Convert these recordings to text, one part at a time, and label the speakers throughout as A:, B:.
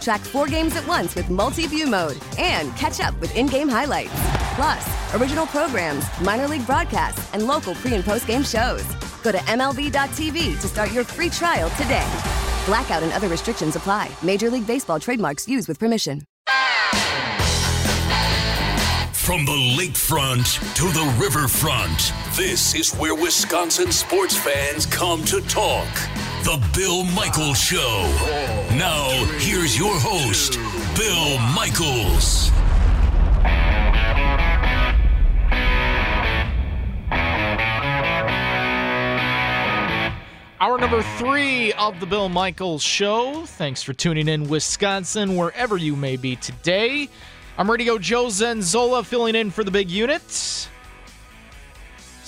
A: Track four games at once with multi view mode and catch up with in game highlights. Plus, original programs, minor league broadcasts, and local pre and post game shows. Go to MLB.tv to start your free trial today. Blackout and other restrictions apply. Major League Baseball trademarks used with permission.
B: From the lakefront to the riverfront, this is where Wisconsin sports fans come to talk. The Bill Michaels Show. Now, here's your host, Bill Michaels.
C: Hour number three of the Bill Michaels Show. Thanks for tuning in, Wisconsin, wherever you may be today. I'm Radio Joe Zenzola filling in for the big unit.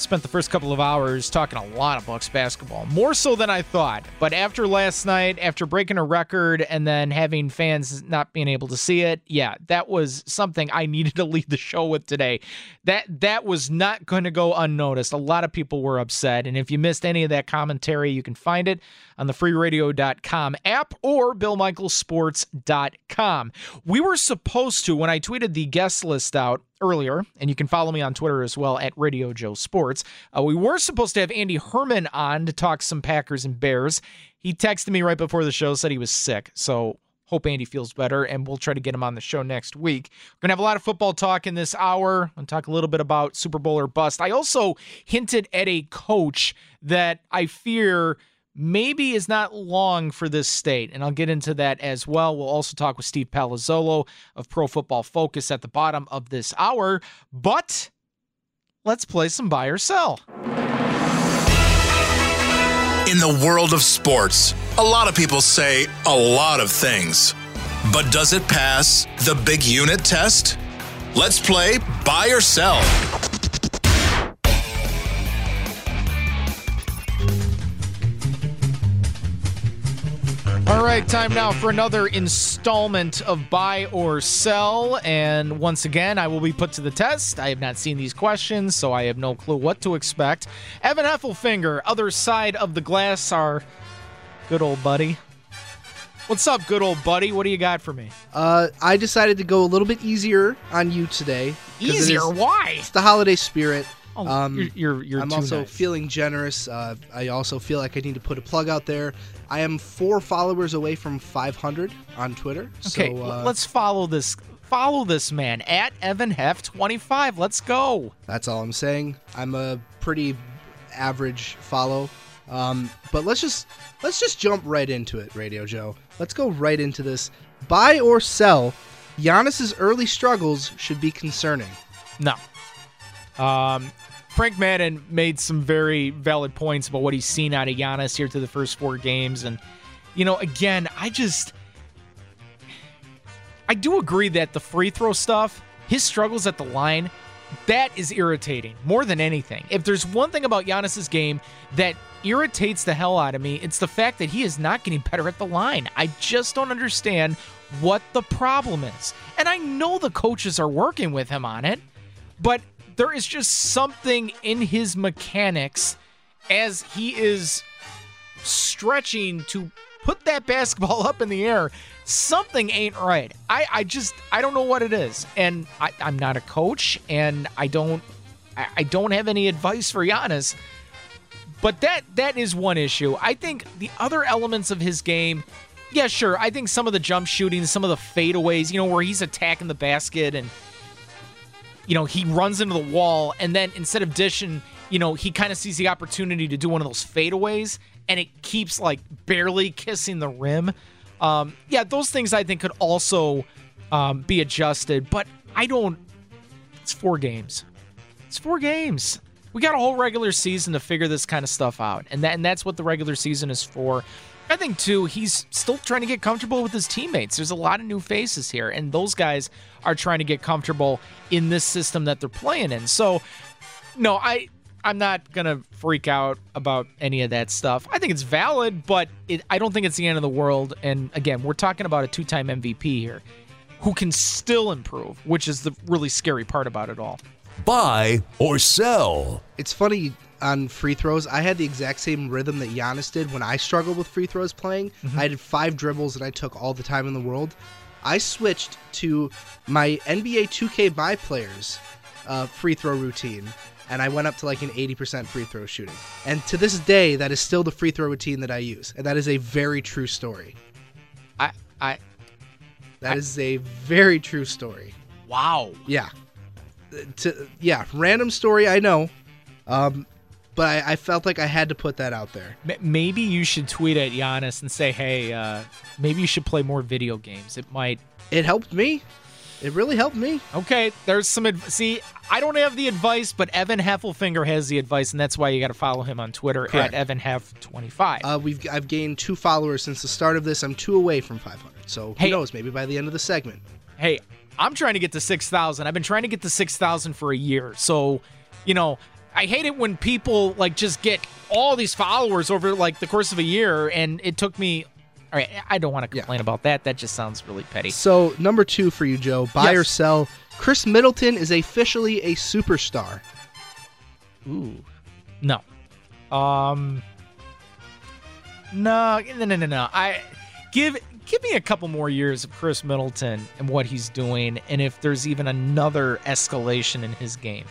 C: Spent the first couple of hours talking a lot of Bucks basketball, more so than I thought. But after last night, after breaking a record and then having fans not being able to see it, yeah, that was something I needed to lead the show with today. That that was not going to go unnoticed. A lot of people were upset, and if you missed any of that commentary, you can find it on the freeradio.com app or billmichaelsports.com. We were supposed to when I tweeted the guest list out earlier, and you can follow me on Twitter as well at Radio Joe Sports. Uh, we were supposed to have Andy Herman on to talk some Packers and Bears. He texted me right before the show, said he was sick. So hope Andy feels better, and we'll try to get him on the show next week. We're gonna have a lot of football talk in this hour. and talk a little bit about Super Bowl or bust. I also hinted at a coach that I fear maybe is not long for this state. And I'll get into that as well. We'll also talk with Steve Palazzolo of Pro Football Focus at the bottom of this hour. But let's play some buy or sell.
B: In the world of sports, a lot of people say a lot of things. But does it pass the big unit test? Let's play buy or sell.
C: Right, time now for another installment of Buy or Sell. And once again, I will be put to the test. I have not seen these questions, so I have no clue what to expect. Evan Heffelfinger, other side of the glass, our good old buddy. What's up, good old buddy? What do you got for me?
D: Uh, I decided to go a little bit easier on you today.
C: Easier?
D: is-
C: Why?
D: It's the holiday spirit.
C: Oh,
D: Um,
C: you're you're, you're
D: I'm also
C: nice.
D: feeling generous. Uh, I also feel like I need to put a plug out there. I am four followers away from 500 on Twitter.
C: Okay,
D: so, uh,
C: let's follow this. Follow this man at Evan Hef 25. Let's go.
D: That's all I'm saying. I'm a pretty average follow. Um, but let's just let's just jump right into it, Radio Joe. Let's go right into this. Buy or sell. Giannis's early struggles should be concerning.
C: No. Um, Frank Madden made some very valid points about what he's seen out of Giannis here to the first four games. And, you know, again, I just. I do agree that the free throw stuff, his struggles at the line, that is irritating more than anything. If there's one thing about Giannis's game that irritates the hell out of me, it's the fact that he is not getting better at the line. I just don't understand what the problem is. And I know the coaches are working with him on it, but there is just something in his mechanics as he is stretching to put that basketball up in the air. Something ain't right. I, I just I don't know what it is. And I, I'm not a coach and I don't I, I don't have any advice for Giannis. But that that is one issue. I think the other elements of his game, yeah, sure. I think some of the jump shooting, some of the fadeaways, you know, where he's attacking the basket and you know, he runs into the wall and then instead of dishing, you know, he kind of sees the opportunity to do one of those fadeaways and it keeps like barely kissing the rim. Um, yeah, those things I think could also um, be adjusted. But I don't. It's four games. It's four games. We got a whole regular season to figure this kind of stuff out, and that and that's what the regular season is for. I think too, he's still trying to get comfortable with his teammates. There's a lot of new faces here, and those guys are trying to get comfortable in this system that they're playing in. So, no, I I'm not gonna freak out about any of that stuff. I think it's valid, but it, I don't think it's the end of the world. And again, we're talking about a two-time MVP here, who can still improve, which is the really scary part about it all.
B: Buy or sell.
D: It's funny on free throws. I had the exact same rhythm that Giannis did when I struggled with free throws playing.
C: Mm-hmm.
D: I did five dribbles and I took all the time in the world. I switched to my NBA 2K My Players uh, free throw routine, and I went up to like an 80% free throw shooting. And to this day, that is still the free throw routine that I use, and that is a very true story.
C: I I
D: That is a very true story.
C: wow.
D: Yeah. Uh, To yeah, random story. I know, um, but I, I felt like I had to put that out there.
C: Maybe you should tweet at Giannis and say, "Hey, uh, maybe you should play more video games. It might."
D: It helped me. It really helped me.
C: Okay, there's some. Adv- See, I don't have the advice, but Evan Heffelfinger has the advice, and that's why you got to follow him on Twitter
D: Correct.
C: at Evan Hef twenty five.
D: Uh, we've I've gained two followers since the start of this. I'm two away from 500. So who
C: Hey.
D: knows? Maybe by the end of the segment.
C: hey, I'm trying to get to 6,000. I've been trying to get to 6,000 for a year. So, you know, I hate it when people like just get all these followers over like the course of a year and it took me All right, I don't want to
D: Yeah.
C: complain about that. That just sounds really petty.
D: So number two for you, Joe. Buy or sell. Khris Middleton is officially a superstar.
C: Ooh. No. Um No, no, no, no, no. I give give me a couple more years of Khris Middleton and what he's doing and if there's even another escalation in his game.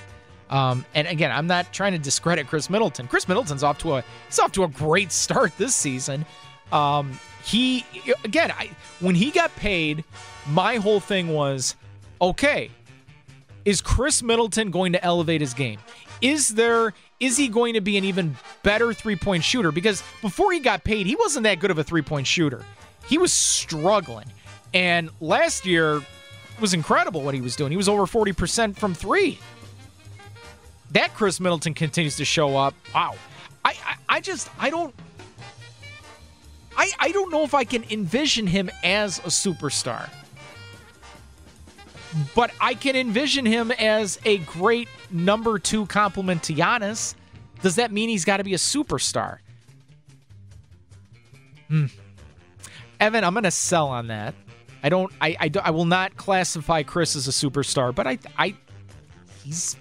C: Um, and again, I'm not trying to discredit Khris Middleton. Khris Middleton's off to a he's off to a great start this season. Um, he again, I when he got paid, my whole thing was okay, is Khris Middleton going to elevate his game? Is there is he going to be an even better three-point shooter because before he got paid, he wasn't that good of a three-point shooter. He was struggling. And last year was incredible what he was doing. He was over 40% from 3. That Khris Middleton continues to show up. Wow. I I, I just I don't I, I don't know if I can envision him as a superstar but I can envision him as a great number two complement to Giannis. Does that mean he's got to be a superstar? Hmm. Evan, I'm going to sell on that. I don't. I, I. I will not classify Khris as a superstar, but I. I. He's.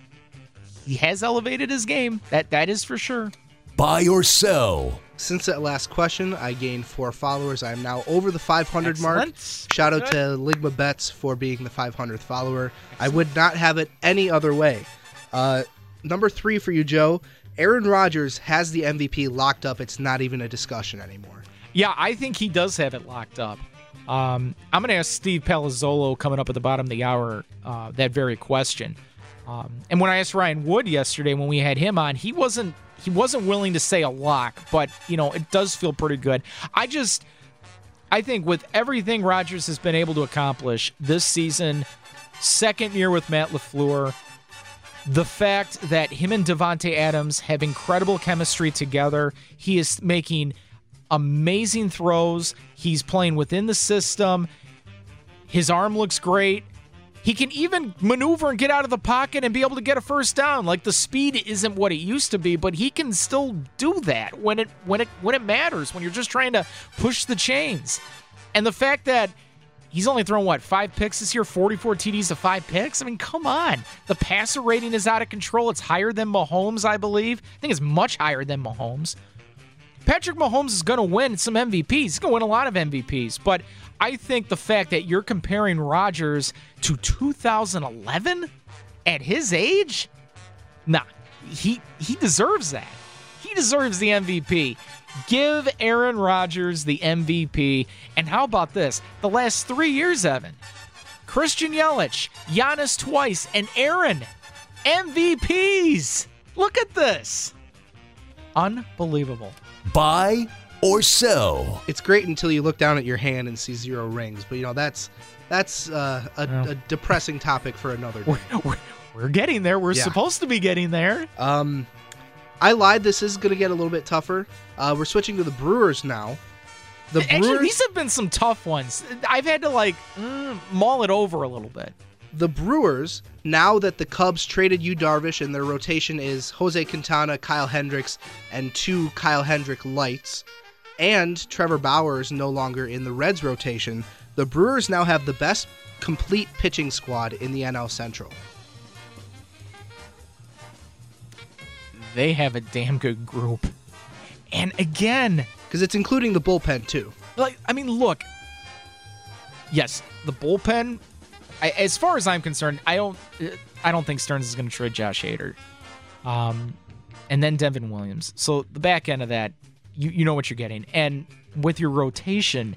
C: He has elevated his game. That that is for sure.
B: Buy or sell.
D: Since that last question, I gained four followers. I am now over the 500 mark. Shout out
C: Good.
D: to Ligma Bets for being the 500th follower. I would not have it any other way. Uh, number three for you, Joe. Aaron Rodgers has the MVP locked up. It's not even a discussion anymore.
C: Yeah, I think he does have it locked up. Um, I'm going to ask Steve Palazzolo coming up at the bottom of the hour uh, that very question. Um, and when I asked Ryan Wood yesterday when we had him on, he wasn't he wasn't willing to say a lock, but you know it does feel pretty good. I just I think with everything Rodgers has been able to accomplish this season, second year with Matt LaFleur, the fact that him and Davante Adams have incredible chemistry together. He is making amazing throws. He's playing within the system. His arm looks great. He can even maneuver and get out of the pocket and be able to get a first down. Like the speed isn't what it used to be, but he can still do that when it when it when it matters, when you're just trying to push the chains. And the fact that he's only thrown what, 5 picks this year, 44 TDs to 5 picks? I mean, come on. The passer rating is out of control. It's higher than Mahomes, I believe. I think it's much higher than Mahomes. Patrick Mahomes is going to win some MVPs. He's going to win a lot of MVPs. But I think the fact that you're comparing Rodgers to 2011 at his age, nah, he he deserves that. He deserves the MVP. Give Aaron Rodgers the MVP. And how about this? The last three years, Evan, Christian Yelich, Giannis twice, and Aaron MVPs. Look at this. Unbelievable.
B: Buy or sell.
D: It's great until you look down at your hand and see zero rings, but you know that's that's uh, a, a depressing topic for another day.
C: We're, we're, we're getting there. We're
D: Yeah.
C: supposed to be getting there.
D: Um, I lied. This is going to get a little bit tougher. Uh, we're switching to the Brewers now. The
C: Actually,
D: Brewers,
C: these have been some tough ones. I've had to like mm, mull it over a little bit.
D: the Brewers, now that the Cubs traded Yu Darvish and their rotation is Jose Quintana, Kyle Hendricks, and two Kyle Hendrick lights, and Trevor Bauer is no longer in the Reds rotation, the Brewers now have the best complete pitching squad in the NL Central.
C: They have a damn good group. And again,
D: Because it's including the bullpen, too.
C: like I mean, look. Yes, the bullpen. I, as far as I'm concerned, I don't. I don't think Stearns is going to trade Josh Hader. Um, and then Devin Williams. So the back end of that, you you know what you're getting. And with your rotation,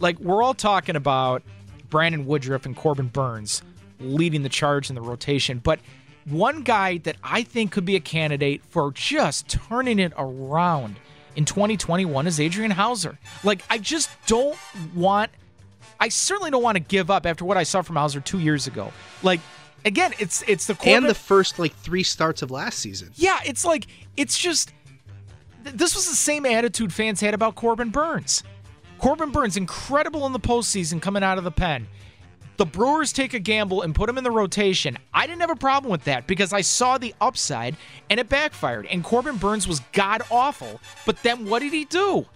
C: like we're all talking about Brandon Woodruff and Corbin Burnes leading the charge in the rotation, but one guy that I think could be a candidate for just turning it around in 2021 is Adrian Houser. Like I just don't want I certainly don't want to give up after what I saw from Houser 2 years ago. Like again, it's it's the Corbin
D: And the first, like, three starts of last season.
C: yeah, it's like it's just this was the same attitude fans had about Corbin Burnes. Corbin Burnes incredible in the postseason coming out of the pen. The Brewers take a gamble and put him in the rotation. I didn't have a problem with that because I saw the upside and it backfired. And Corbin Burnes was god awful. But then what did he do?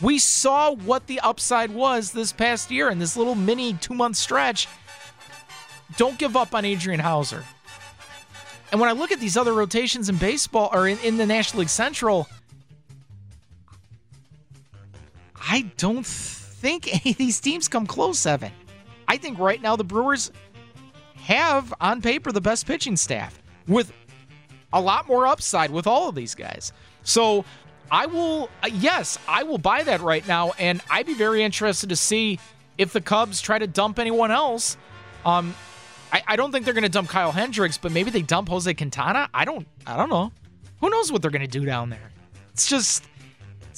C: We saw what the upside was this past year in this little mini two month stretch. Don't give up on Adrian Houser. And when I look at these other rotations in baseball or in, in the National League Central, I don't think any of these teams come close, Evan. I think right now the Brewers have, on paper, the best pitching staff with a lot more upside with all of these guys. So I will, uh, yes, I will buy that right now. And I'd be very interested to see if the Cubs try to dump anyone else. Um, I, I don't think they're going to dump Kyle Hendricks, but maybe they dump Jose Quintana. I don't, I don't know. Who knows what they're going to do down there? It's just,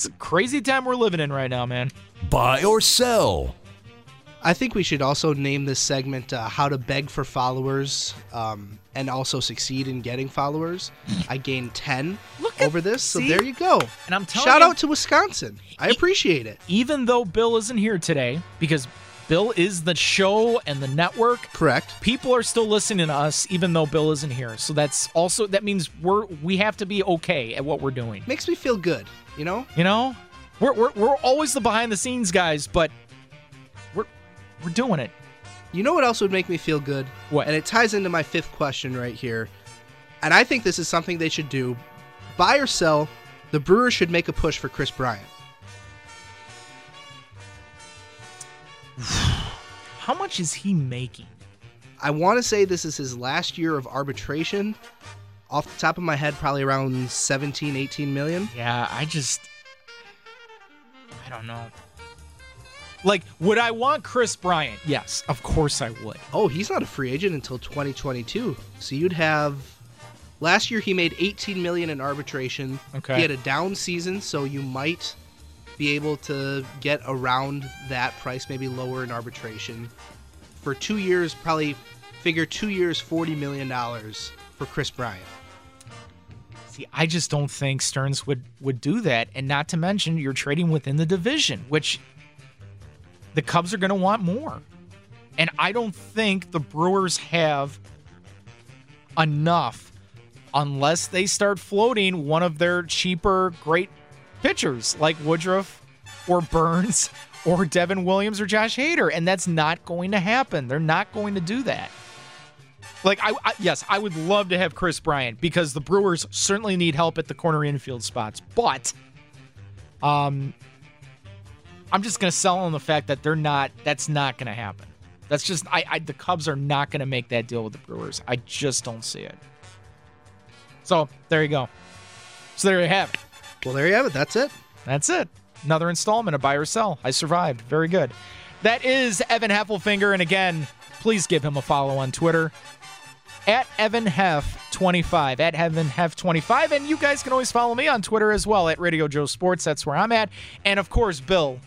C: it's a crazy time we're living in right now, man.
B: Buy or sell.
D: I think we should also name this segment uh, "How to Beg for Followers" um, and also succeed in getting followers. I gained ten
C: Look at-
D: over this, so
C: see?
D: there you go.
C: And I'm telling
D: Shout
C: you-
D: out to Wisconsin. I appreciate it.
C: Even though Bill isn't here today, because Bill is the show and the network,
D: Correct.
C: people are still listening to us even though Bill isn't here. So that's also that means we're we have to be okay at what we're doing.
D: Makes me feel good. You know.
C: You know? We're we're, we're always the behind the scenes guys, but we're we're doing it.
D: You know what else would make me feel good?
C: What?
D: And it ties into my fifth question right here. And I think this is something they should do. Buy or sell, the Brewers should make a push for Kris Bryant.
C: How much is he making?
D: I want to say this is his last year of arbitration. Off the top of my head, probably around 17, 18 million.
C: Yeah, I just I don't know. Like, would I want Kris Bryant? Yes, of course I would.
D: Oh, he's not a free agent until 2022. So you'd have last year he made 18 million in arbitration.
C: Okay.
D: He had a down season, so you might be able to get around that price, maybe lower in arbitration. For 2 years, probably figure 2 years 40 million dollars for Kris Bryant.
C: See, I just don't think Stearns would would do that, and not to mention you're trading within the division, which the Cubs are going to want more. And I don't think the Brewers have enough unless they start floating one of their cheaper great pitchers like Woodruff or Burnes or Devin Williams or Josh Hader, and that's not going to happen. They're not going to do that. Like I, I yes, I would love to have Kris Bryant because the Brewers certainly need help at the corner infield spots, but um I'm just going to sell on the fact that they're not that's not going to happen. That's just I, I the Cubs are not going to make that deal with the Brewers. I just don't see it. So, there you go. So there you have it.
D: Well, there you have it. That's it.
C: That's it. Another installment of buy or sell. I survived. Very good. That is Evan Heffelfinger. And again, please give him a follow on Twitter at Evan Heff25. At Evan Heff25. And you guys can always follow me on Twitter as well at Radio Joe Sports. That's where I'm at. And of course, Bill,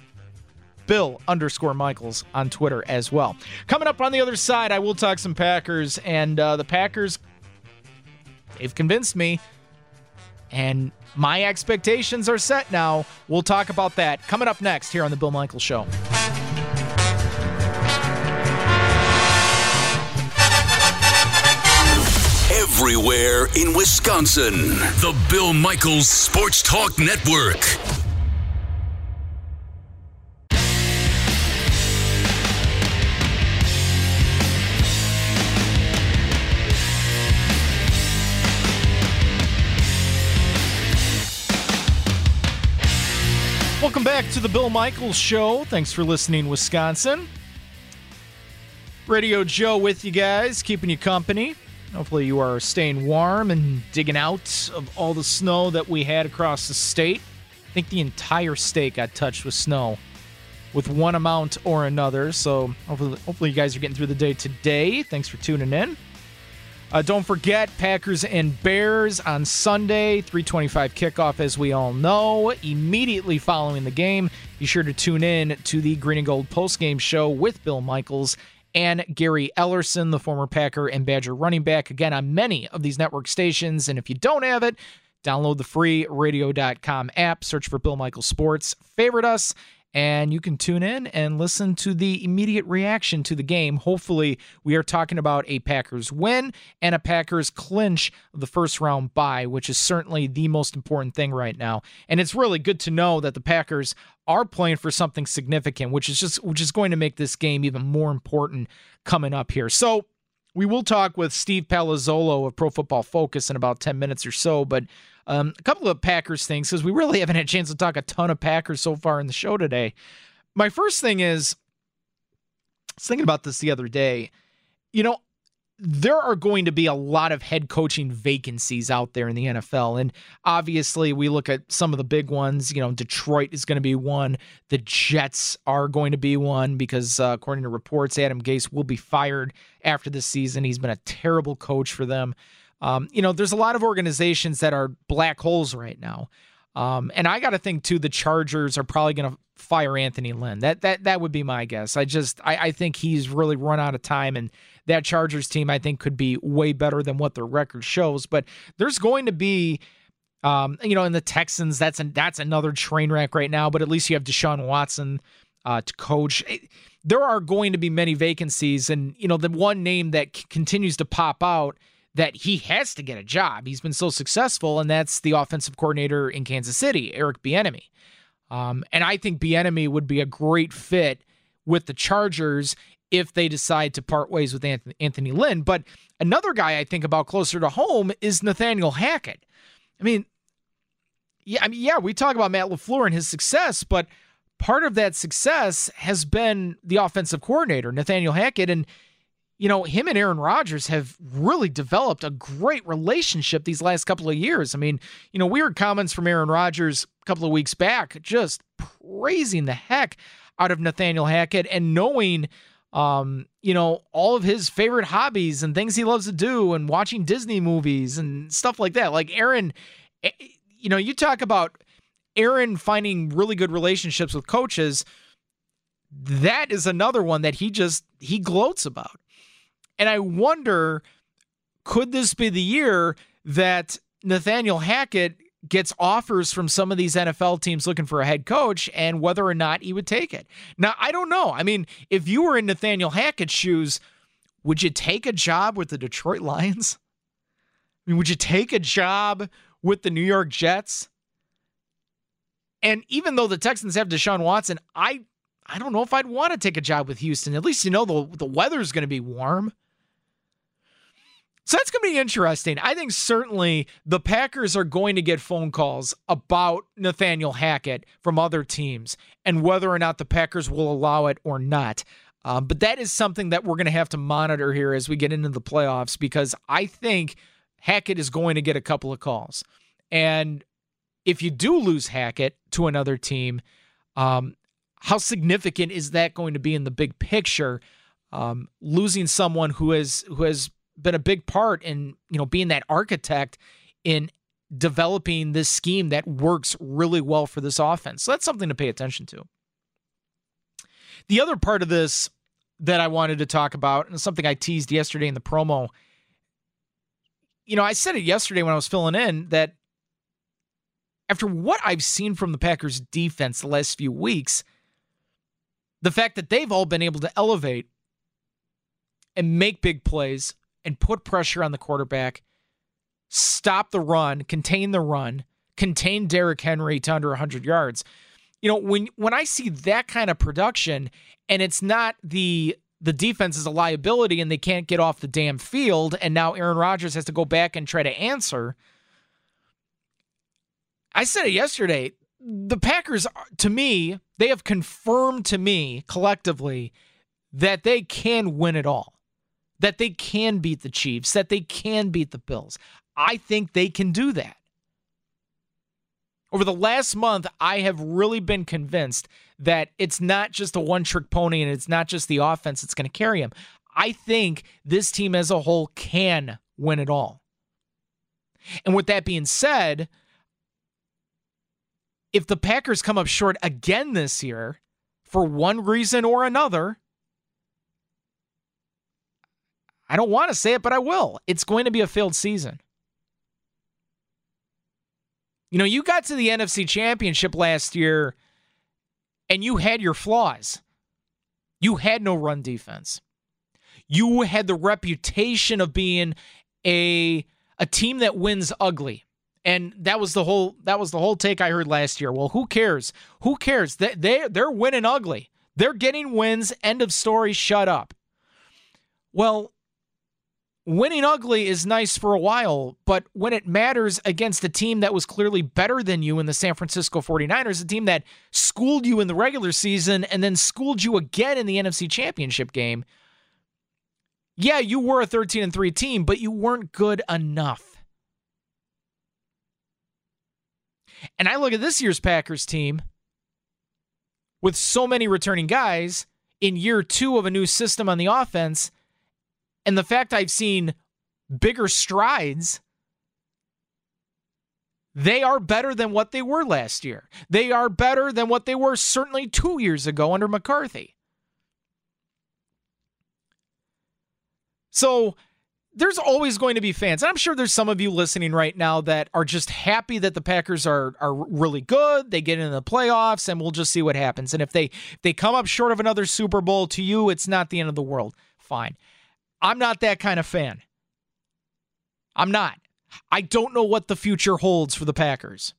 C: Bill underscore Michaels on Twitter as well. Coming up on the other side, I will talk some Packers, and uh, the Packers, they've convinced me, and my expectations are set now. We'll talk about that coming up next here on The Bill Michaels Show.
B: Everywhere in Wisconsin, the Bill Michaels Sports Talk Network.
C: Welcome back to the Bill Michaels Show. Thanks for listening, Wisconsin. Radio Joe with you guys, keeping you company. Hopefully, you are staying warm and digging out of all the snow that we had across the state. I think the entire state got touched with snow with one amount or another. So, hopefully, hopefully you guys are getting through the day today. Thanks for tuning in. Uh, don't forget Packers and Bears on Sunday, 325 kickoff, as we all know. Immediately following the game, be sure to tune in to the Green and Gold postgame show with Bill Michaels and Gary Ellerson, the former Packer and Badger running back, again on many of these network stations. And if you don't have it, download the free radio.com app, search for Bill Michaels Sports, favorite us, and you can tune in and listen to the immediate reaction to the game. Hopefully, we are talking about a Packers win and a Packers clinch the first round bye, which is certainly the most important thing right now. And it's really good to know that the Packers are playing for something significant, which is just which is going to make this game even more important coming up here. So, we will talk with Steve Palazzolo of Pro Football Focus in about 10 minutes or so, but um, a couple of Packers things because we really haven't had a chance to talk a ton of Packers so far in the show today. My first thing is, I was thinking about this the other day. You know, there are going to be a lot of head coaching vacancies out there in the NFL. And obviously, we look at some of the big ones. You know, Detroit is going to be one. The Jets are going to be one because, uh, according to reports, Adam Gase will be fired after this season. He's been a terrible coach for them. Um, you know, there's a lot of organizations that are black holes right now. Um, and I got to think too, the Chargers are probably going to fire Anthony Lynn. That that that would be my guess. I just I, I think he's really run out of time, and that Chargers team I think could be way better than what their record shows. But there's going to be. Um, you know, in the Texans, that's an, that's another train wreck right now. But at least you have Deshaun Watson uh, to coach. There are going to be many vacancies, and you know the one name that c- continues to pop out that he has to get a job. He's been so successful, and that's the offensive coordinator in Kansas City, Eric Bieniemy. Um, and I think Bieniemy would be a great fit with the Chargers if they decide to part ways with Anthony Lynn. But another guy I think about closer to home is Nathaniel Hackett. I mean, yeah, I mean, yeah, we talk about Matt LaFleur and his success, but part of that success has been the offensive coordinator, Nathaniel Hackett, and you know, him and Aaron Rodgers have really developed a great relationship these last couple of years. I mean, you know, we heard comments from Aaron Rodgers a couple of weeks back just praising the heck out of Nathaniel Hackett and knowing um, you know, all of his favorite hobbies and things he loves to do and watching Disney movies and stuff like that. Like Aaron, eh, you know, you talk about Aaron finding really good relationships with coaches. That is another one that he just he gloats about. And I wonder could this be the year that Nathaniel Hackett gets offers from some of these NFL teams looking for a head coach and whether or not he would take it? Now, I don't know. I mean, if you were in Nathaniel Hackett's shoes, would you take a job with the Detroit Lions? I mean, would you take a job with the New York Jets? And even though the Texans have Deshaun Watson, I I don't know if I'd want to take a job with Houston. At least you know the the weather's going to be warm. So that's going to be interesting. I think certainly the Packers are going to get phone calls about Nathaniel Hackett from other teams and whether or not the Packers will allow it or not. Um, but that is something that we're going to have to monitor here as we get into the playoffs because I think Hackett is going to get a couple of calls. And if you do lose Hackett to another team, um, how significant is that going to be in the big picture? Um, losing someone who has who has been a big part in you know being that architect in developing this scheme that works really well for this offense. So that's something to pay attention to. The other part of this that I wanted to talk about, and something I teased yesterday in the promo, you know, I said it yesterday when I was filling in that after what I've seen from the Packers defense the last few weeks, the fact that they've all been able to elevate and make big plays and put pressure on the quarterback, stop the run, contain the run, contain Derrick Henry to under 100 yards. You know, when when I see that kind of production and it's not the the defense is a liability and they can't get off the damn field and now Aaron Rodgers has to go back and try to answer. I said it yesterday. The Packers to me, they have confirmed to me collectively that they can win it all. That they can beat the Chiefs, that they can beat the Bills. I think they can do that. Over the last month, I have really been convinced that it's not just a one trick pony and it's not just the offense that's going to carry him. I think this team as a whole can win it all. And with that being said, if the Packers come up short again this year for one reason or another, I don't want to say it, but I will. It's going to be a failed season. You know, you got to the NFC Championship last year and you had your flaws. You had no run defense. You had the reputation of being a a team that wins ugly. And that was the whole that was the whole take I heard last year. Well, who cares? Who cares? They they they're winning ugly. They're getting wins. End of story. Shut up. Well, winning ugly is nice for a while, but when it matters against a team that was clearly better than you in the San Francisco 49ers, a team that schooled you in the regular season and then schooled you again in the NFC Championship game, yeah, you were a 13 and 3 team, but you weren't good enough. And I look at this year's Packers team with so many returning guys in year 2 of a new system on the offense and the fact I've seen bigger strides, they are better than what they were last year. They are better than what they were certainly two years ago under McCarthy. So there's always going to be fans. And I'm sure there's some of you listening right now that are just happy that the Packers are are really good. They get into the playoffs and we'll just see what happens. And if they if they come up short of another Super Bowl to you, it's not the end of the world. Fine. I'm not that kind of fan. I'm not. I don't know what the future holds for the Packers.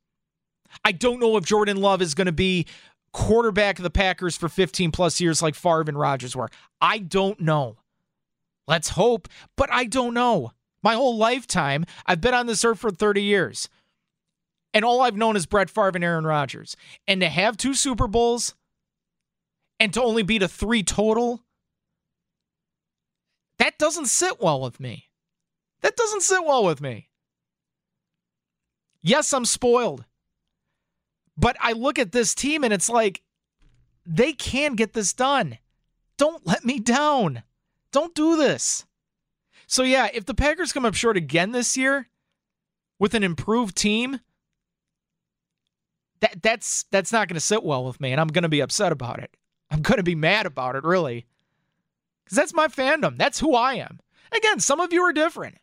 C: I don't know if Jordan Love is going to be quarterback of the Packers for 15 plus years like Favre and Rodgers were. I don't know. Let's hope, but I don't know. My whole lifetime, I've been on this earth for 30 years. And all I've known is Brett Favre and Aaron Rodgers. And to have two Super Bowls and to only beat a three total that doesn't sit well with me. That doesn't sit well with me. Yes, I'm spoiled. But I look at this team and it's like, they can get this done. Don't let me down. Don't do this. So, yeah, if the Packers come up short again this year with an improved team, that, that's that's not going to sit well with me, and I'm going to be upset about it. I'm going to be mad about it, really because that's my fandom. That's who I am. Again, some of you are different.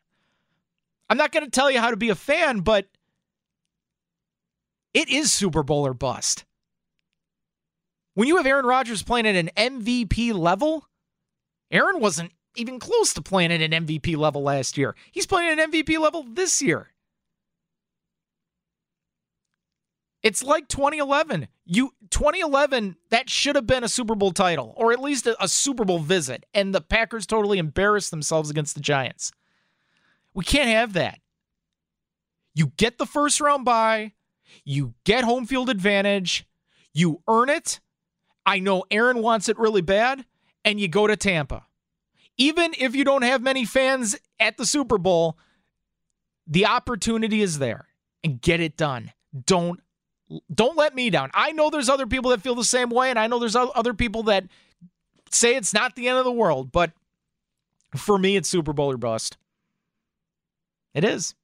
C: I'm not going to tell you how to be a fan, but it is Super Bowl or bust. When you have Aaron Rodgers playing at an MVP level, Aaron wasn't even close to playing at an MVP level last year. He's playing at an MVP level this year. It's like 2011. You 2011 that should have been a Super Bowl title or at least a, a, Super Bowl visit and the Packers totally embarrassed themselves against the Giants. We can't have that. You get the first round bye, you get home field advantage, you earn it. I know Aaron wants it really bad and you go to Tampa. Even if you don't have many fans at the Super Bowl, the opportunity is there and get it done. Don't don't let me down. I know there's other people that feel the same way, and I know there's other people that say it's not the end of the world, but for me, it's Super Bowl or bust. It is.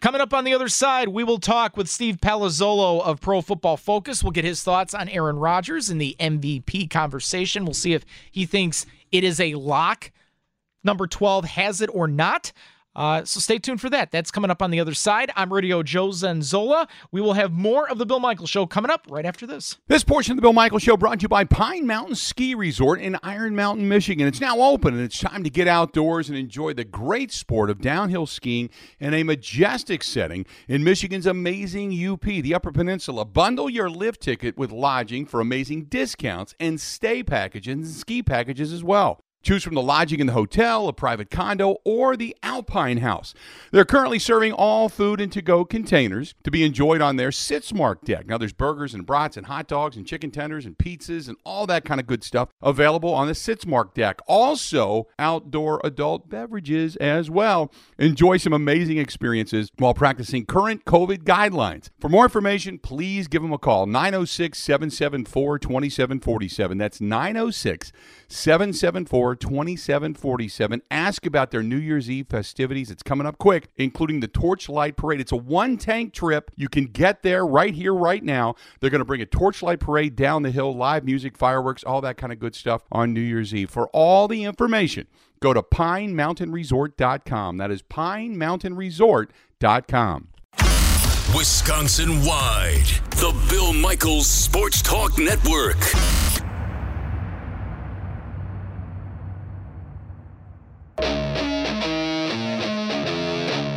C: Coming up on the other side, we will talk with Steve Palazzolo of Pro Football Focus. We'll get his thoughts on Aaron Rodgers in the MVP conversation. We'll see if he thinks it is a lock. Number 12 has it or not. Uh, so stay tuned for that. That's coming up on the other side. I'm Radio Joe Zenzola. We will have more of the Bill Michael Show coming up right after this.
E: This portion of the Bill Michael Show brought to you by Pine Mountain Ski Resort in Iron Mountain, Michigan. It's now open and it's time to get outdoors and enjoy the great sport of downhill skiing in a majestic setting in Michigan's amazing UP, the Upper Peninsula. Bundle your lift ticket with lodging for amazing discounts and stay packages and ski packages as well. Choose from the lodging in the hotel, a private condo, or the Alpine House. They're currently serving all food in to go containers to be enjoyed on their Sitzmark deck. Now, there's burgers and brats and hot dogs and chicken tenders and pizzas and all that kind of good stuff available on the Sitzmark deck. Also, outdoor adult beverages as well. Enjoy some amazing experiences while practicing current COVID guidelines. For more information, please give them a call 906 774 2747. That's 906 774 2747. Ask about their New Year's Eve festivities. It's coming up quick, including the Torchlight Parade. It's a one tank trip. You can get there right here, right now. They're going to bring a Torchlight Parade down the hill, live music, fireworks, all that kind of good stuff on New Year's Eve. For all the information, go to pinemountainresort.com. That is pinemountainresort.com.
B: Wisconsin wide, the Bill Michaels Sports Talk Network.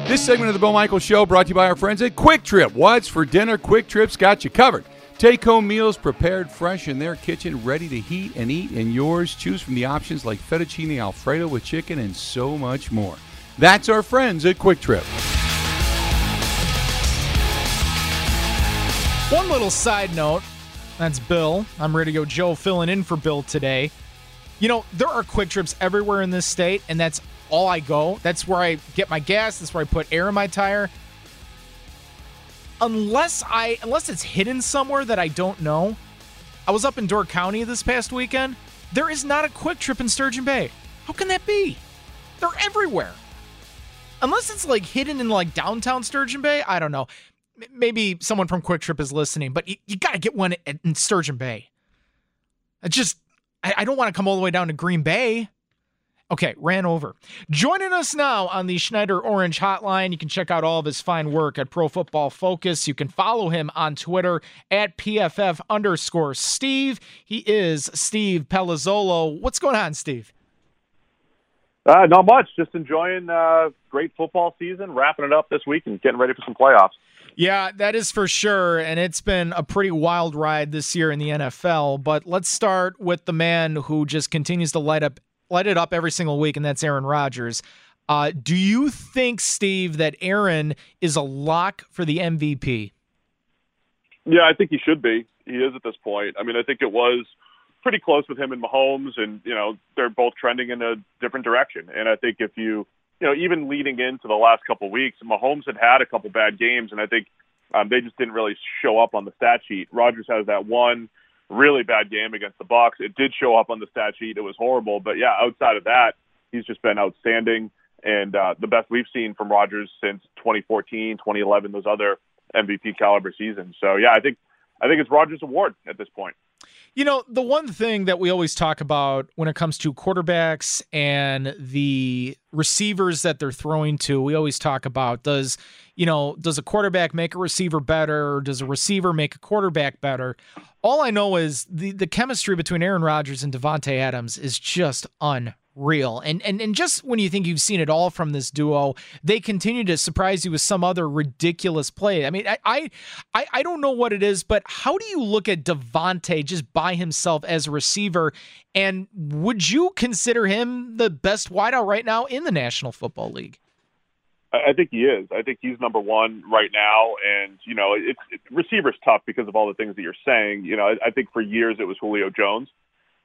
E: This segment of the Bill Michael Show brought to you by our friends at Kwik Trip. What's for dinner? Kwik Trip's got you covered. Take home meals prepared fresh in their kitchen, ready to heat and eat, in yours. Choose from the options like fettuccine alfredo with chicken and so much more. That's our friends at Kwik Trip.
C: One little side note that's Bill. I'm Radio Joe filling in for Bill today. You know, there are Kwik Trips everywhere in this state, and that's all I go. That's where I get my gas. That's where I put air in my tire. Unless I unless it's hidden somewhere that I don't know. I was up in Door County this past weekend. There is not a Kwik Trip in Sturgeon Bay. How can that be? They're everywhere. Unless it's like hidden in like downtown Sturgeon Bay, I don't know. Maybe someone from Kwik Trip is listening, but you, you got to get one in Sturgeon Bay. I just I, I don't want to come all the way down to Green Bay. Okay, ran over. Joining us now on the Schneider Orange Hotline. You can check out all of his fine work at Pro Football Focus. You can follow him on Twitter at PFF underscore Steve. He is Steve Palazzolo. What's going on, Steve?
F: Uh, not much. Just enjoying uh, great football season, wrapping it up this week, and getting ready for some playoffs.
C: Yeah, that is for sure. And it's been a pretty wild ride this year in the NFL. But let's start with the man who just continues to light up light it up every single week, and that's Aaron Rodgers. Uh, do you think, Steve, that Aaron is a lock for the MVP?
F: Yeah, I think he should be. He is at this point. I mean, I think it was pretty close with him and Mahomes, and you know they're both trending in a different direction. And I think if you, you know, even leading into the last couple of weeks, Mahomes had had a couple bad games, and I think um, they just didn't really show up on the stat sheet. Rodgers has that one really bad game against the Bucs. It did show up on the stat sheet. It was horrible, but yeah, outside of that, he's just been outstanding and uh, the best we've seen from Rodgers since 2014, 2011, those other MVP caliber seasons. So yeah, I think I think it's Rodgers' award at this point.
C: You know, the one thing that we always talk about when it comes to quarterbacks and the receivers that they're throwing to, we always talk about does, you know, does a quarterback make a receiver better or does a receiver make a quarterback better? All I know is the the chemistry between Aaron Rodgers and Davante Adams is just unreal. And and and just when you think you've seen it all from this duo, they continue to surprise you with some other ridiculous play. I mean, I I I, don't know what it is, but how do you look at Davante just by himself as a receiver? And would you consider him the best wideout right now in the National Football League?
F: I I think he is. I think he's number one right now, and you know, it's it, receiver's tough because of all the things that you're saying. You know, I, I think for years it was Julio Jones,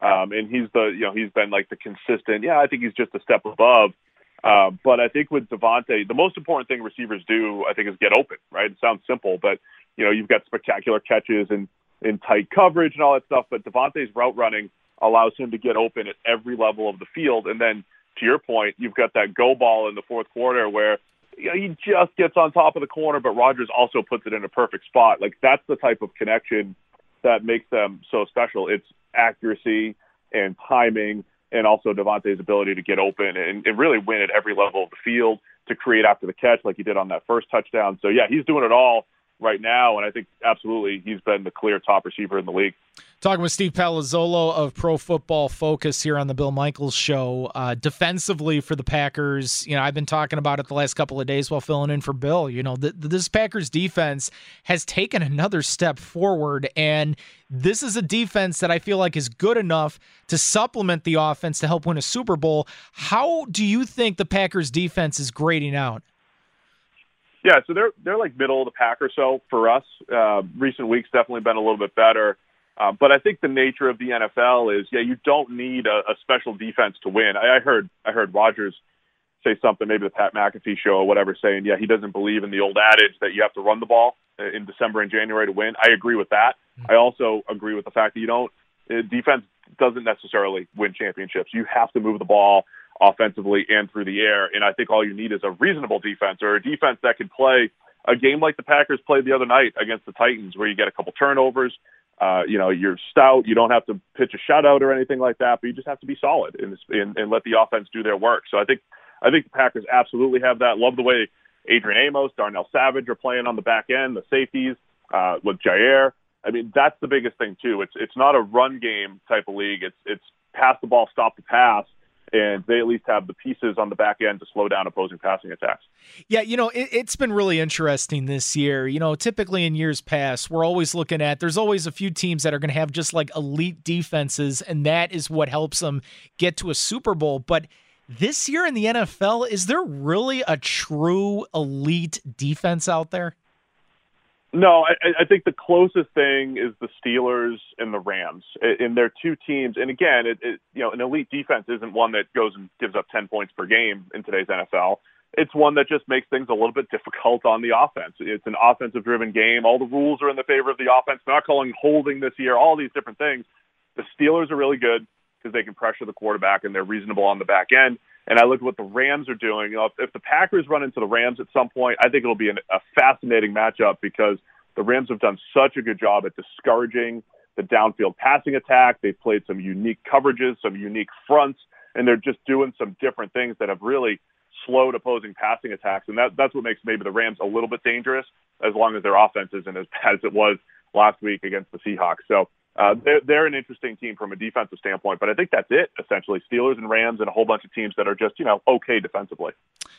F: um, and he's the you know he's been like the consistent. Yeah, I think he's just a step above. Uh, but I think with Davante, the most important thing receivers do, I think, is get open. Right? It sounds simple, but you know, you've got spectacular catches and in tight coverage and all that stuff. But Davante's route running allows him to get open at every level of the field, and then to your point, you've got that go ball in the fourth quarter where you know, he just gets on top of the corner, but Rodgers also puts it in a perfect spot. Like that's the type of connection that makes them so special. It's accuracy and timing and also Davante's ability to get open and, and really win at every level of the field to create after the catch like he did on that first touchdown. So yeah, he's doing it all right now, and I think absolutely he's been the clear top receiver in the league.
C: Talking with Steve Palazzolo of Pro Football Focus here on the Bill Michaels Show. Uh, defensively for the Packers, you know, I've been talking about it the last couple of days while filling in for Bill. You know, the, this Packers defense has taken another step forward, and this is a defense that I feel like is good enough to supplement the offense to help win a Super Bowl. How do you think the Packers defense is grading out?
F: Yeah, so they're they're like middle of the pack or so for us. Uh, recent weeks definitely been a little bit better, uh, but I think the nature of the NFL is yeah, you don't need a, a special defense to win. I, I heard I heard Rodgers say something, maybe the Pat McAfee show or whatever, saying yeah he doesn't believe in the old adage that you have to run the ball in December and January to win. I agree with that. I also agree with the fact that you don't uh, defense doesn't necessarily win championships. You have to move the ball offensively and through the air. And I think all you need is a reasonable defense or a defense that can play a game like the Packers played the other night against the Titans, where you get a couple turnovers. Uh, you know, you're stout. You don't have to pitch a shutout or anything like that, but you just have to be solid and, and, and let the offense do their work. So I think I think the Packers absolutely have that. Love the way Adrian Amos, Darnell Savage are playing on the back end, the safeties uh, with Jaire. I mean, that's the biggest thing too. It's it's not a run game type of league. It's it's pass the ball, stop the pass, and they at least have the pieces on the back end to slow down opposing passing attacks.
C: Yeah, you know, it, has been really interesting this year. You know, typically in years past, we're always looking at there's always a few teams that are going to have just like elite defenses, and that is what helps them get to a Super Bowl. But this year in the NFL, is there really a true elite defense out there?
F: No, I, I think the closest thing is the Steelers and the Rams, and they're two teams. And again, it, it, you know, an elite defense isn't one that goes and gives up ten points per game in today's NFL. It's one that just makes things a little bit difficult on the offense. It's an offensive-driven game. All the rules are in the favor of the offense. Not calling holding this year. All these different things. The Steelers are really good because they can pressure the quarterback and they're reasonable on the back end and I look at what the Rams are doing. You know, if, if the Packers run into the Rams at some point, I think it'll be an, a fascinating matchup because the Rams have done such a good job at discouraging the downfield passing attack. They've played some unique coverages, some unique fronts, and they're just doing some different things that have really slowed opposing passing attacks. And that, that's what makes maybe the Rams a little bit dangerous as long as their offense isn't as bad as it was last week against the Seahawks. So uh, they're, they're an interesting team from a defensive standpoint, but I think that's it essentially. Steelers and Rams and a whole bunch of teams that are just you know okay defensively.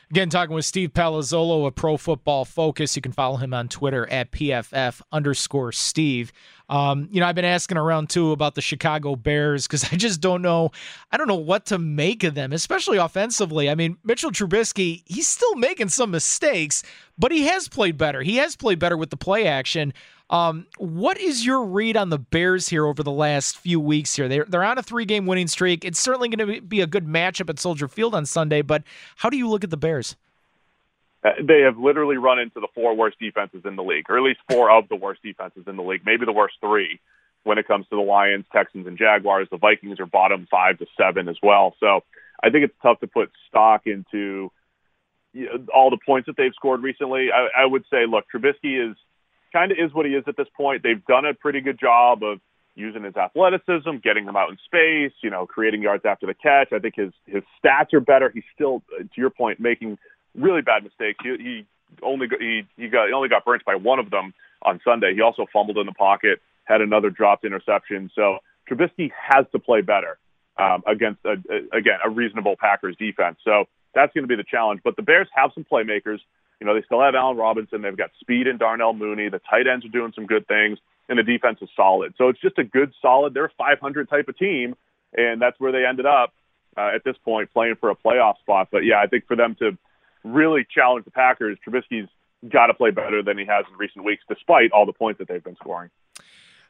C: Again, talking with Steve Palazzolo of Pro Football Focus. You can follow him on Twitter at pff underscore Steve. Um, you know, I've been asking around too about the Chicago Bears because I just don't know. I don't know what to make of them, especially offensively. I mean, Mitchell Trubisky, he's still making some mistakes, but he has played better. He has played better with the play action. Um, what is your read on the Bears here over the last few weeks here? They're, they're on a three game winning streak. It's certainly going to be a good matchup at Soldier Field on Sunday, but how do you look at the Bears?
F: Uh, they have literally run into the four worst defenses in the league, or at least four of the worst defenses in the league, maybe the worst three when it comes to the Lions, Texans, and Jaguars. The Vikings are bottom five to seven as well. So I think it's tough to put stock into all the points that they've scored recently. I, I would say, look, Trubisky is kind of is what he is at this point. They've done a pretty good job of using his athleticism, getting him out in space, you know, creating yards after the catch. I think his his stats are better. He's still, to your point, making really bad mistakes. He, he only he he got he only got burnt by one of them on Sunday. He also fumbled in the pocket, had another dropped interception. So Trubisky has to play better um, against a, a, again a reasonable Packers defense. So that's going to be the challenge. But the Bears have some playmakers. You know, they still have Allen Robinson. They've got speed in Darnell Mooney. The tight ends are doing some good things, and the defense is solid. So it's just a good, solid. They're a 500 type of team, and that's where they ended up uh, at this point, playing for a playoff spot. But yeah, I think for them to really challenge the Packers, Trubisky's got to play better than he has in recent weeks, despite all the points that they've been scoring.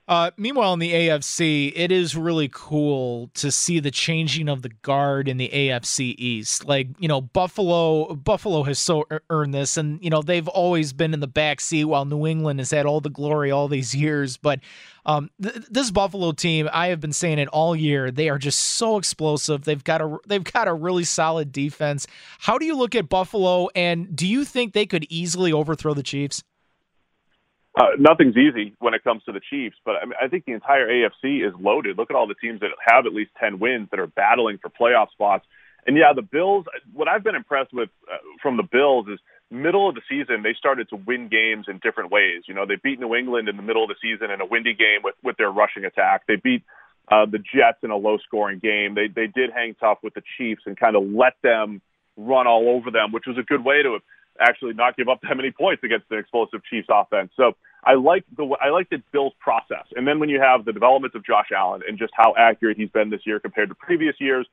C: Uh, meanwhile, in the AFC, it is really cool to see the changing of the guard in the AFC East. Like you know, Buffalo, Buffalo has so earned this, and you know they've always been in the backseat while New England has had all the glory all these years. But um, th- this Buffalo team, I have been saying it all year. They are just so explosive. They've got a they've got a really solid defense. How do you look at Buffalo, and do you think they could easily overthrow the Chiefs?
F: Uh, nothing's easy when it comes to the Chiefs, but I, mean, I think the entire AFC is loaded. Look at all the teams that have at least 10 wins that are battling for playoff spots. And yeah, the Bills, what I've been impressed with uh, from the Bills is middle of the season, they started to win games in different ways. You know, they beat New England in the middle of the season in a windy game with, with their rushing attack. They beat uh, the Jets in a low scoring game. They, they did hang tough with the Chiefs and kind of let them run all over them, which was a good way to actually not give up that many points against an explosive Chiefs offense. So I like the I like the Bills process. And then when you have the developments of Josh Allen and just how accurate he's been this year compared to previous years,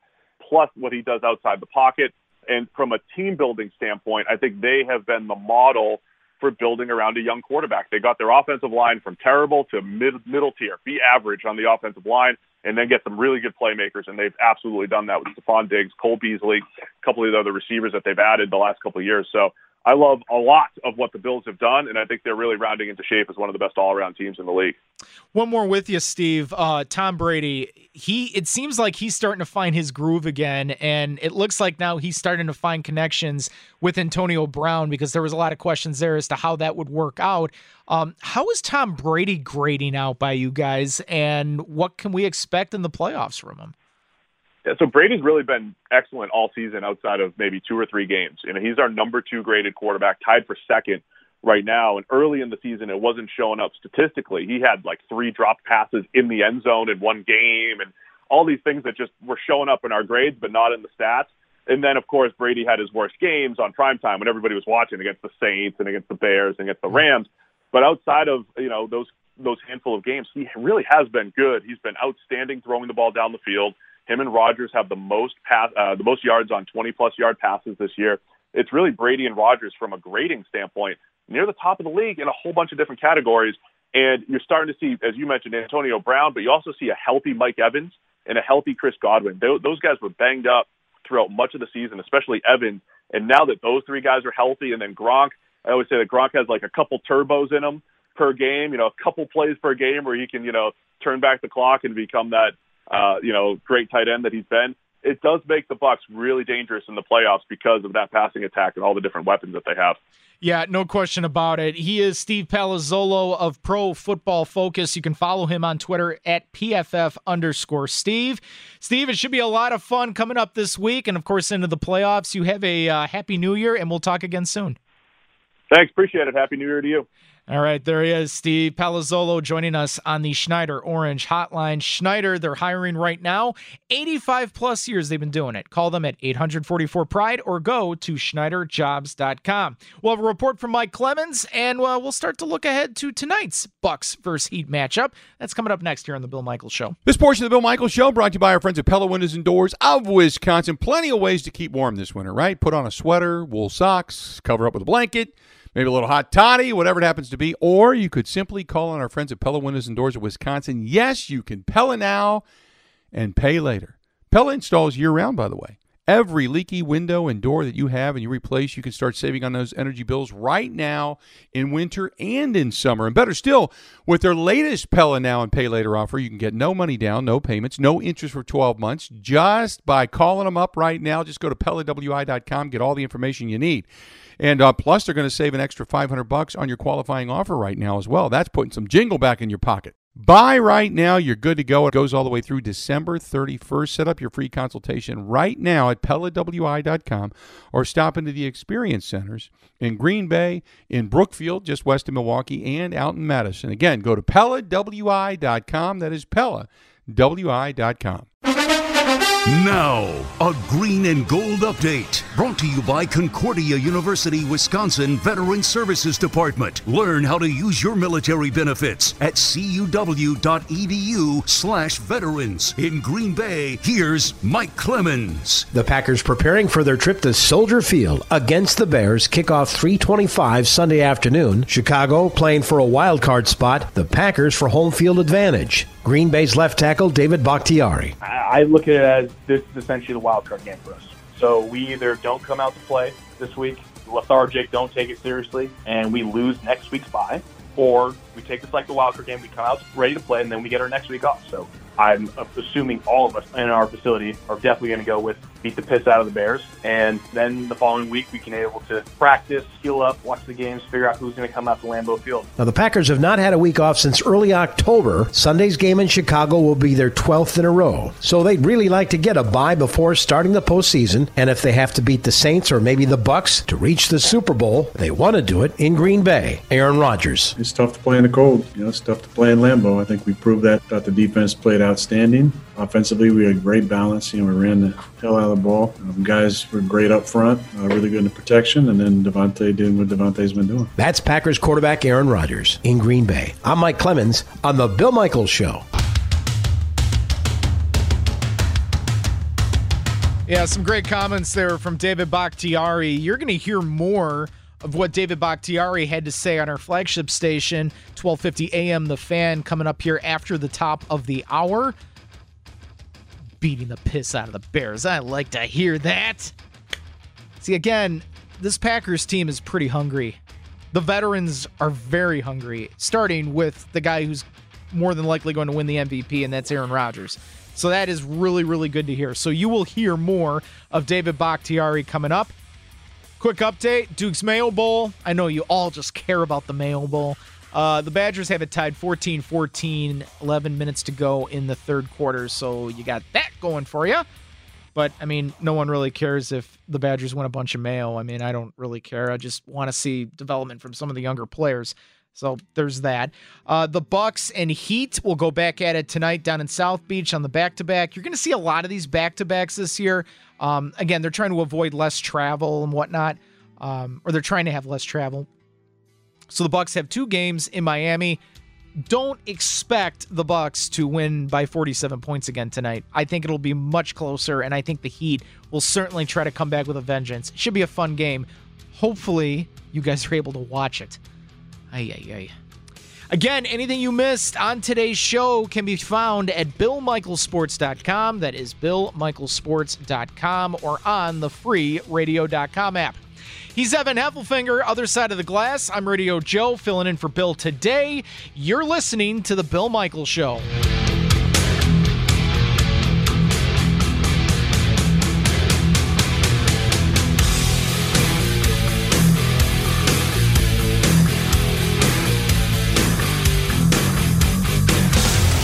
F: plus what he does outside the pocket, and from a team building standpoint, I think they have been the model for building around a young quarterback. They got their offensive line from terrible to mid middle tier, be average on the offensive line, and then get some really good playmakers. And they've absolutely done that with Stefon Diggs, Cole Beasley, a couple of the other receivers that they've added the last couple of years. So I love a lot of what the Bills have done, and I think they're really rounding into shape as one of the best all-around teams in the league.
C: One more with you, Steve. Uh, Tom Brady. He. It seems like he's starting to find his groove again, and it looks like now he's starting to find connections with Antonio Brown because there was a lot of questions there as to how that would work out. Um, how is Tom Brady grading out by you guys, and what can we expect in the playoffs from him?
F: Yeah, so Brady's really been excellent all season outside of maybe two or three games. You know, he's our number two graded quarterback, tied for second right now. And early in the season, it wasn't showing up statistically. He had like three dropped passes in the end zone in one game and all these things that just were showing up in our grades, but not in the stats. And then, of course, Brady had his worst games on prime time when everybody was watching against the Saints and against the Bears and against the Rams. But outside of, you know, those those handful of games, he really has been good. He's been outstanding throwing the ball down the field. Him and Rodgers have the most pass, uh, the most yards on 20 plus yard passes this year. It's really Brady and Rodgers from a grading standpoint near the top of the league in a whole bunch of different categories. And you're starting to see, as you mentioned, Antonio Brown, but you also see a healthy Mike Evans and a healthy Chris Godwin. Those guys were banged up throughout much of the season, especially Evans. And now that those three guys are healthy, and then Gronk, I always say that Gronk has like a couple turbos in him per game, you know, a couple plays per game where he can, you know, turn back the clock and become that uh, you know, great tight end that he's been, it does make the Bucs really dangerous in the playoffs because of that passing attack and all the different weapons that they have.
C: Yeah, no question about it. He is Steve Palazzolo of Pro Football Focus. You can follow him on Twitter at PFF underscore Steve. Steve, it should be a lot of fun coming up this week and, of course, into the playoffs. You have a uh, happy new year, and we'll talk again soon.
F: Thanks. Appreciate it. Happy New Year to you.
C: All right, there he is, Steve Palazzolo joining us on the Schneider Orange Hotline. Schneider, they're hiring right now. 85 plus years they've been doing it. Call them at 844 Pride or go to SchneiderJobs.com. We'll have a report from Mike Clemens, and uh, we'll start to look ahead to tonight's Bucks versus Heat matchup. That's coming up next here on the Bill Michaels Show.
E: This portion of the Bill Michaels Show brought to you by our friends at Pella Windows and Doors of Wisconsin. Plenty of ways to keep warm this winter, right? Put on a sweater, wool socks, cover up with a blanket maybe a little hot toddy, whatever it happens to be. Or you could simply call on our friends at Pella Windows and Doors of Wisconsin. Yes, you can Pella now and pay later. Pella installs year round, by the way. Every leaky window and door that you have and you replace, you can start saving on those energy bills right now in winter and in summer. And better still, with their latest Pella Now and Pay Later offer, you can get no money down, no payments, no interest for 12 months just by calling them up right now. Just go to PellaWI.com, get all the information you need. And uh, plus, they're going to save an extra 500 bucks on your qualifying offer right now as well. That's putting some jingle back in your pocket. Buy right now. You're good to go. It goes all the way through December 31st. Set up your free consultation right now at PellaWI.com or stop into the Experience Centers in Green Bay, in Brookfield, just west of Milwaukee, and out in Madison. Again, go to PellaWI.com. That is PellaWI.com.
B: Now, a green and gold update brought to you by Concordia University, Wisconsin Veteran Services Department. Learn how to use your military benefits at cuw.edu slash veterans. In Green Bay, here's Mike Clemens.
G: The Packers preparing for their trip to Soldier Field against the Bears. Kickoff 325 Sunday afternoon. Chicago playing for a wild card spot. The Packers for home field advantage. Green Bay's left tackle David Bakhtiari.
H: I look at it as this is essentially the wild card game for us. So we either don't come out to play this week, lethargic, don't take it seriously, and we lose next week's bye, or we take this like the wild card game, we come out ready to play, and then we get our next week off. So I'm assuming all of us in our facility are definitely going to go with beat the piss out of the Bears, and then the following week we can be able to practice, heal up, watch the games, figure out who's going to come out to Lambeau Field.
G: Now the Packers have not had a week off since early October. Sunday's game in Chicago will be their 12th in a row, so they'd really like to get a bye before starting the postseason. And if they have to beat the Saints or maybe the Bucs to reach the Super Bowl, they want to do it in Green Bay. Aaron Rodgers.
I: It's tough to play in the cold. You know, it's tough to play in Lambeau. I think we proved that. Thought the defense played outstanding. Offensively, we had great balance. You know, we ran the hell out of the ball. Um, guys were great up front, uh, really good in the protection, and then Davante doing what Davante's been doing.
G: That's Packers quarterback Aaron Rodgers in Green Bay. I'm Mike Clemens on the Bill Michaels Show.
C: Yeah, some great comments there from David Bakhtiari. You're going to hear more of what David Bakhtiari had to say on our flagship station, 1250 AM The Fan, coming up here after the top of the hour. Beating the piss out of the Bears. I like to hear that. See, again, this Packers team is pretty hungry. The veterans are very hungry, starting with the guy who's more than likely going to win the MVP, and that's Aaron Rodgers. So that is really, really good to hear. So you will hear more of David Bakhtiari coming up. Quick update Duke's Mayo Bowl. I know you all just care about the Mayo Bowl. Uh, the Badgers have it tied 14 14, 11 minutes to go in the third quarter. So you got that going for you. But I mean, no one really cares if the Badgers win a bunch of mail. I mean, I don't really care. I just want to see development from some of the younger players. So there's that. Uh, the Bucks and Heat will go back at it tonight down in South Beach on the back-to-back. You're going to see a lot of these back-to-backs this year. Um, again, they're trying to avoid less travel and whatnot, um, or they're trying to have less travel. So the Bucks have two games in Miami. Don't expect the Bucks to win by 47 points again tonight. I think it'll be much closer, and I think the Heat will certainly try to come back with a vengeance. It should be a fun game. Hopefully, you guys are able to watch it. Ay. Again, anything you missed on today's show can be found at BillMichaelsports.com. That is BillMichaelsports.com or on the free radio.com app. He's Evan Heffelfinger, other side of the glass. I'm Radio Joe, filling in for Bill today. You're listening to The Bill Michaels Show.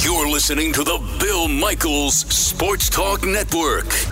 B: You're listening to the Bill Michaels Sports Talk Network.